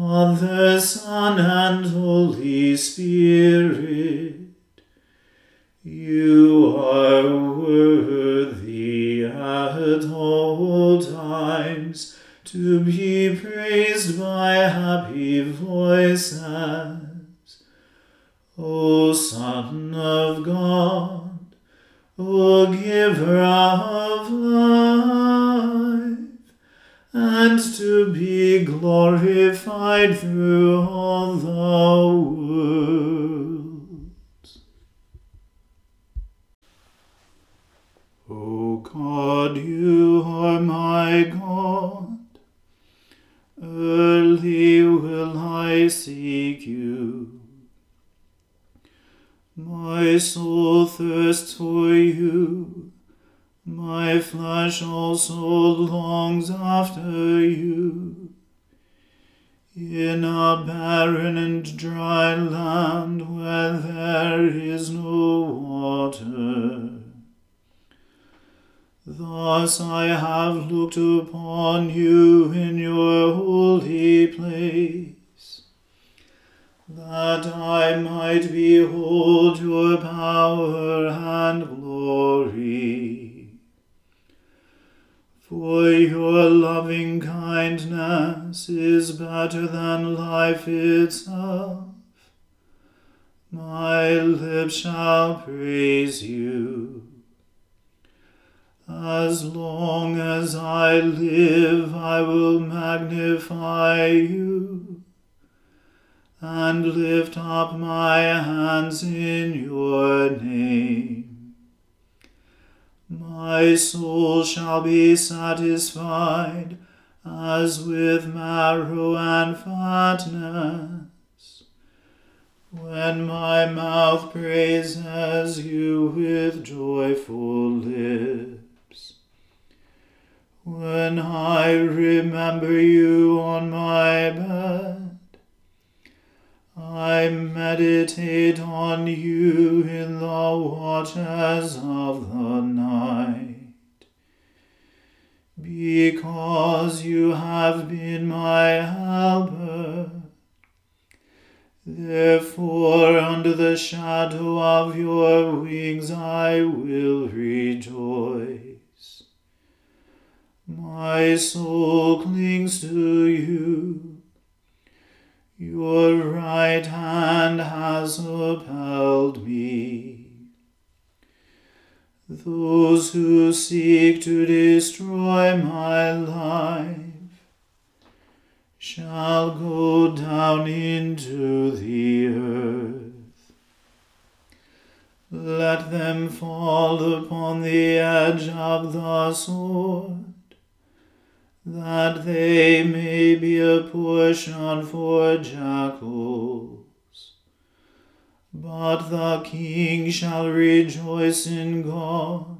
Father, Son, and Holy Spirit. You are worthy at all times to be In a barren and dry land where there is no water. Thus I have looked upon you in your holy place, that I might behold your power and glory. For your loving kindness is better than life itself. My lips shall praise you. As long as I live, I will magnify you and lift up my hands in your name. My soul shall be satisfied as with marrow and fatness. When my mouth praises you with joyful lips. When I remember you on my bed, I meditate on you in the watches of the night. Because you have been my helper, therefore under the shadow of your wings I will rejoice. My soul clings to you. Your right hand has upheld me. Those who seek to destroy my life shall go down into the earth. Let them fall upon the edge of the sword that they may be a portion for jackals. But the king shall rejoice in God.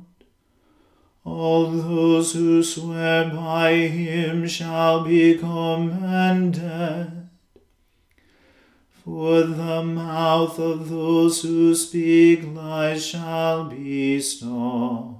All those who swear by him shall be commended. For the mouth of those who speak lies shall be stopped.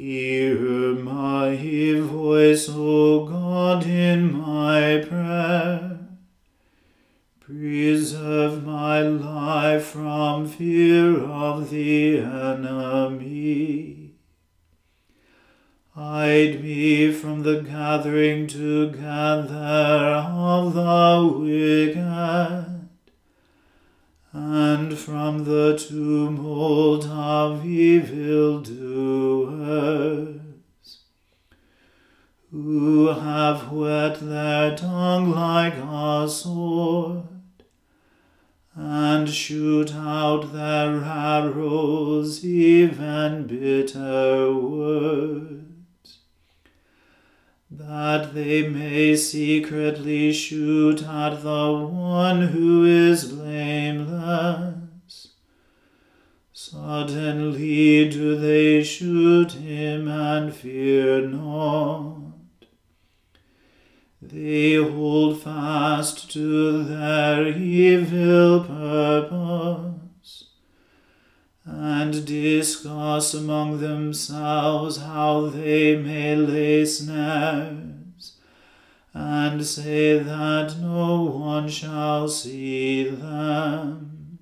Hear my voice, O God, in my prayer. Preserve my life from fear of the enemy. Hide me from the gathering together of discuss among themselves how they may lay snares, and say that no one shall see them.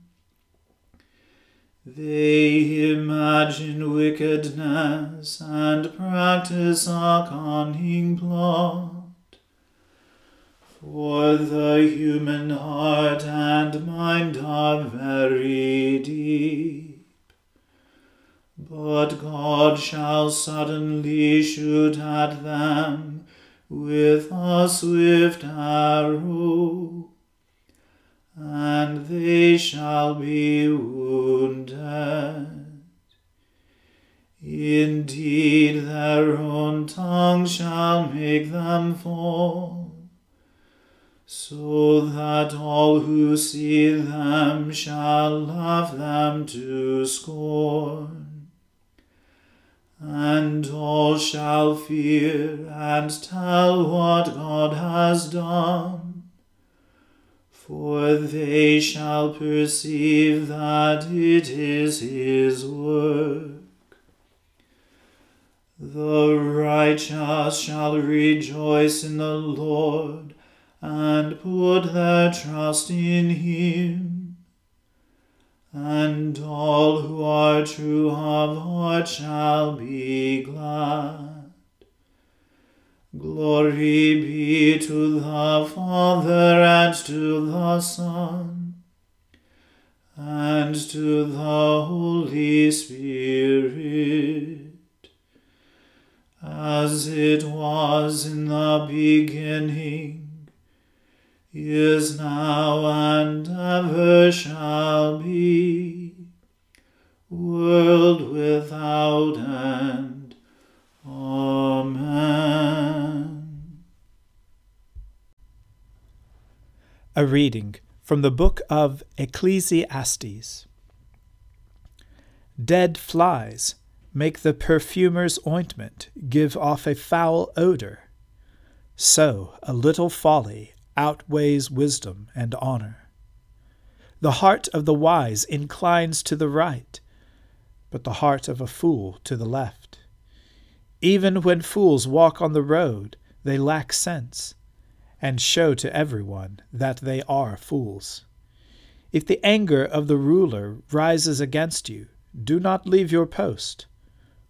They imagine wickedness and practice a cunning plot. For the human heart and mind are very deep but God shall suddenly shoot at them with a swift arrow, and they shall be wounded. Indeed, their own tongue shall make them fall, so that all who see them shall laugh them to scorn and all shall fear and tell what God has done. For they shall perceive that it is His work. The righteous shall rejoice in the Lord and put their trust in him. And all who are true of heart shall be glad. Glory be to the Father and to the Son and to the Holy Spirit as it was in the beginning, is now, and ever shall be, world without end. Amen. A reading from the book of Ecclesiastes. Dead flies make the perfumer's ointment give off a foul odor. So a little folly outweighs wisdom and honor. The heart of the wise inclines to the right, but the heart of a fool to the left. Even when fools walk on the road, they lack sense, and show to everyone that they are fools. If the anger of the ruler rises against you, do not leave your post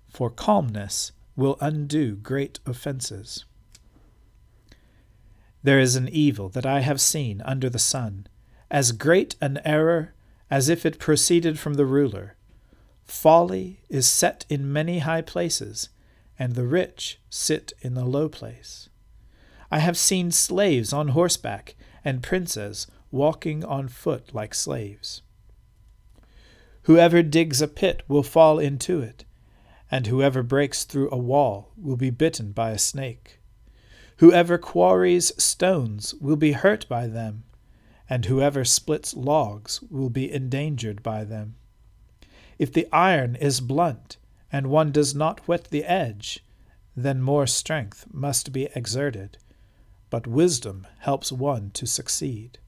for calmness will undo great offenses. There is an evil that I have seen under the sun, as great an error as if it proceeded from the ruler. Folly is set in many high places, and the rich sit in the low place. I have seen slaves on horseback, and princes walking on foot like slaves. Whoever digs a pit will fall into it, and whoever breaks through a wall will be bitten by a snake. Whoever quarries stones will be hurt by them, and whoever splits logs will be endangered by them. If the iron is blunt, and one does not whet the edge, then more strength must be exerted, but wisdom helps one to succeed.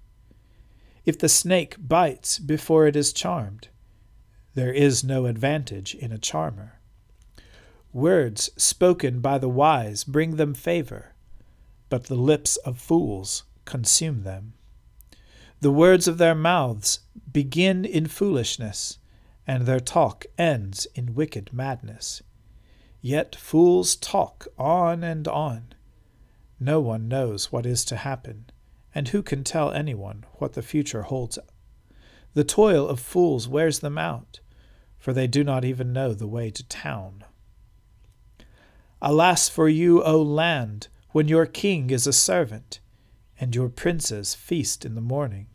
If the snake bites before it is charmed, there is no advantage in a charmer. Words spoken by the wise bring them favor, but the lips of fools consume them. The words of their mouths begin in foolishness, and their talk ends in wicked madness. Yet fools talk on and on. No one knows what is to happen, and who can tell anyone what the future holds? The toil of fools wears them out, for they do not even know the way to town. Alas for you, O land, when your king is a servant, and your princes feast in the morning.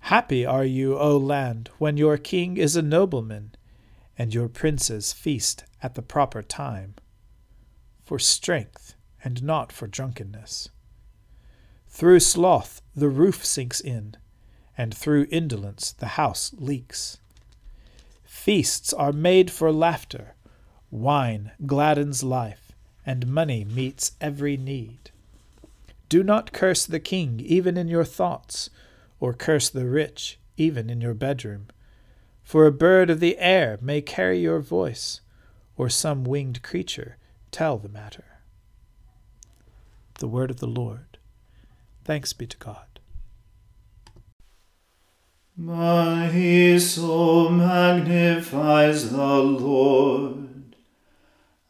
Happy are you, O land, when your king is a nobleman, and your princes feast at the proper time, for strength and not for drunkenness. Through sloth the roof sinks in, and through indolence the house leaks. Feasts are made for laughter Wine gladdens life, and money meets every need. Do not curse the king even in your thoughts, or curse the rich even in your bedroom. For a bird of the air may carry your voice, or some winged creature tell the matter. The word of the Lord. Thanks be to God. My soul magnifies the Lord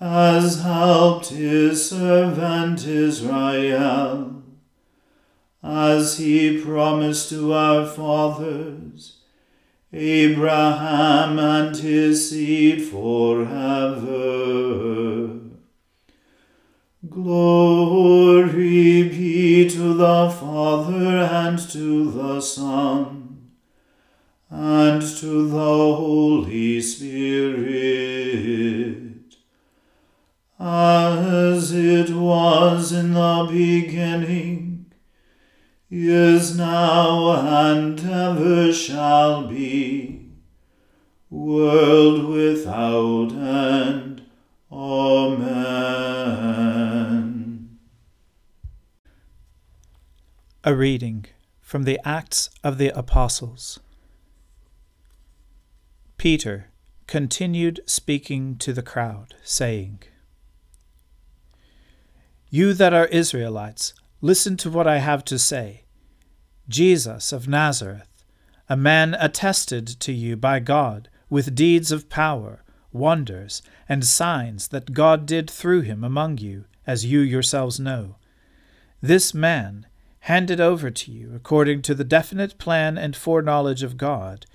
has helped his servant Israel, as he promised to our fathers Abraham and his seed forever. Glory be to the Father and to the Son and to the Holy Spirit, as it was in the beginning is now and ever shall be, world without end. Amen. A reading from the Acts of the Apostles. Peter continued speaking to the crowd, saying, You that are Israelites, Listen to what I have to say. Jesus of Nazareth, a man attested to you by God with deeds of power, wonders, and signs that God did through him among you, as you yourselves know. This man, handed over to you according to the definite plan and foreknowledge of God,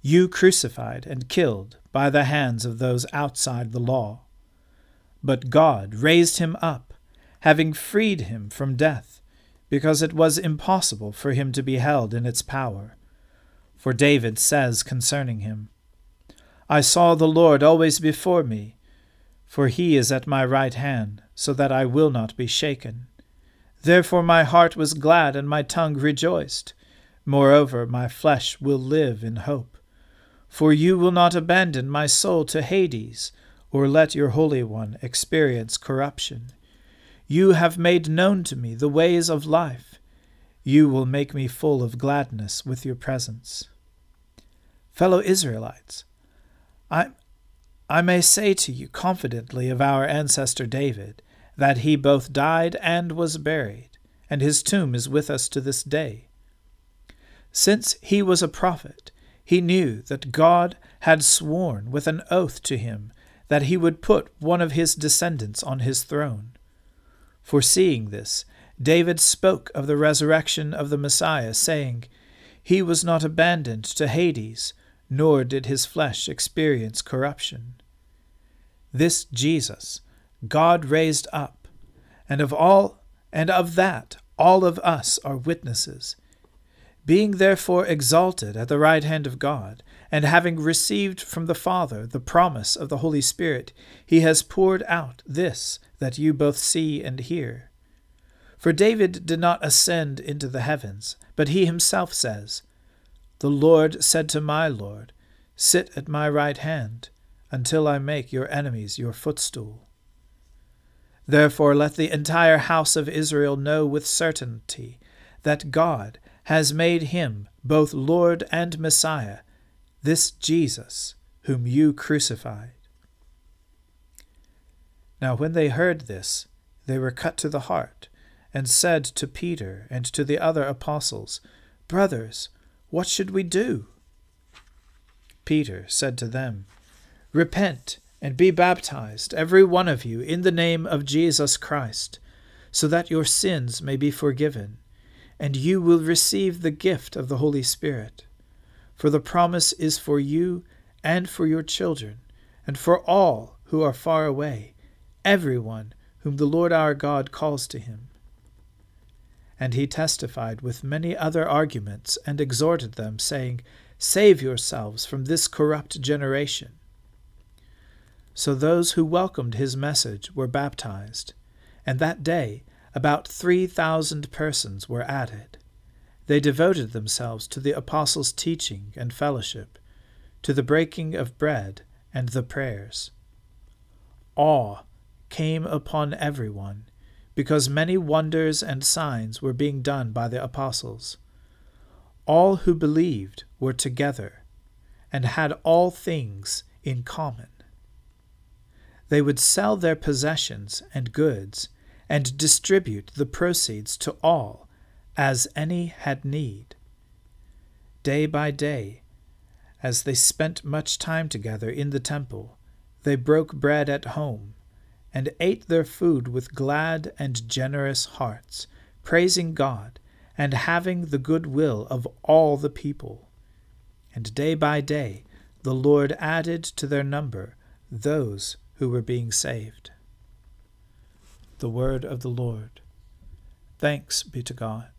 you crucified and killed by the hands of those outside the law. But God raised him up having freed him from death, because it was impossible for him to be held in its power. For David says concerning him, I saw the Lord always before me, for he is at my right hand, so that I will not be shaken. Therefore my heart was glad and my tongue rejoiced. Moreover, my flesh will live in hope. For you will not abandon my soul to Hades, or let your Holy One experience corruption. You have made known to me the ways of life. You will make me full of gladness with your presence. Fellow Israelites, I, I may say to you confidently of our ancestor David that he both died and was buried, and his tomb is with us to this day. Since he was a prophet, he knew that God had sworn with an oath to him that he would put one of his descendants on his throne. Foreseeing this, David spoke of the resurrection of the Messiah, saying, He was not abandoned to Hades, nor did his flesh experience corruption. This Jesus God raised up, and of all and of that all of us are witnesses. Being therefore exalted at the right hand of God, and having received from the Father the promise of the Holy Spirit, he has poured out this that you both see and hear. For David did not ascend into the heavens, but he himself says, The Lord said to my Lord, Sit at my right hand, until I make your enemies your footstool. Therefore let the entire house of Israel know with certainty that God has made him both Lord and Messiah, this Jesus, whom you crucified. Now when they heard this, they were cut to the heart, and said to Peter and to the other apostles, Brothers, what should we do? Peter said to them, Repent and be baptized, every one of you, in the name of Jesus Christ, so that your sins may be forgiven, and you will receive the gift of the Holy Spirit. For the promise is for you and for your children, and for all who are far away everyone whom the Lord our God calls to him. And he testified with many other arguments and exhorted them, saying, Save yourselves from this corrupt generation. So those who welcomed his message were baptized, and that day about three thousand persons were added. They devoted themselves to the apostles' teaching and fellowship, to the breaking of bread and the prayers. Awe came upon everyone, because many wonders and signs were being done by the apostles. All who believed were together and had all things in common. They would sell their possessions and goods and distribute the proceeds to all as any had need. Day by day, as they spent much time together in the temple, they broke bread at home and ate their food with glad and generous hearts, praising God and having the good will of all the people. And day by day the Lord added to their number those who were being saved. The word of the Lord. Thanks be to God.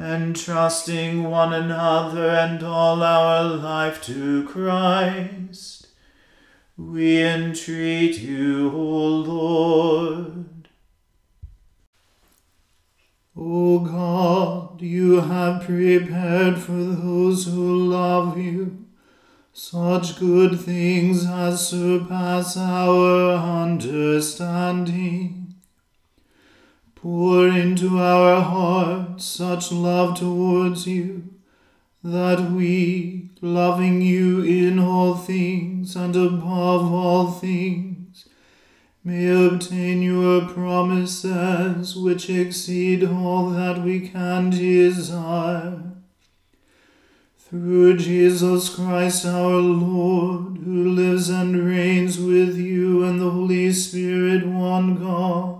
entrusting one another and all our life to Christ, we entreat you, O Lord. O God, you have prepared for those who love you such good things as surpass our understanding. Pour into our hearts such love towards you, that we, loving you in all things and above all things, may obtain your promises which exceed all that we can desire. Through Jesus Christ our Lord, who lives and reigns with you and the Holy Spirit, one God,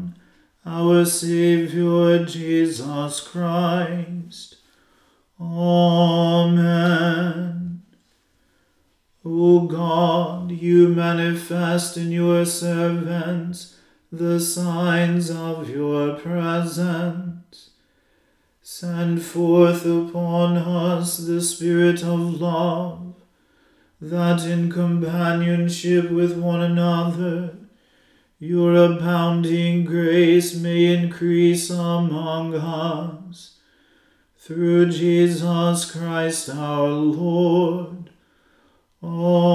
our Saviour Jesus Christ. Amen. O God, you manifest in your servants the signs of your presence Send forth upon us the Spirit of love, that in companionship with one another your abounding grace may increase among us. Through Jesus Christ our Lord. Amen.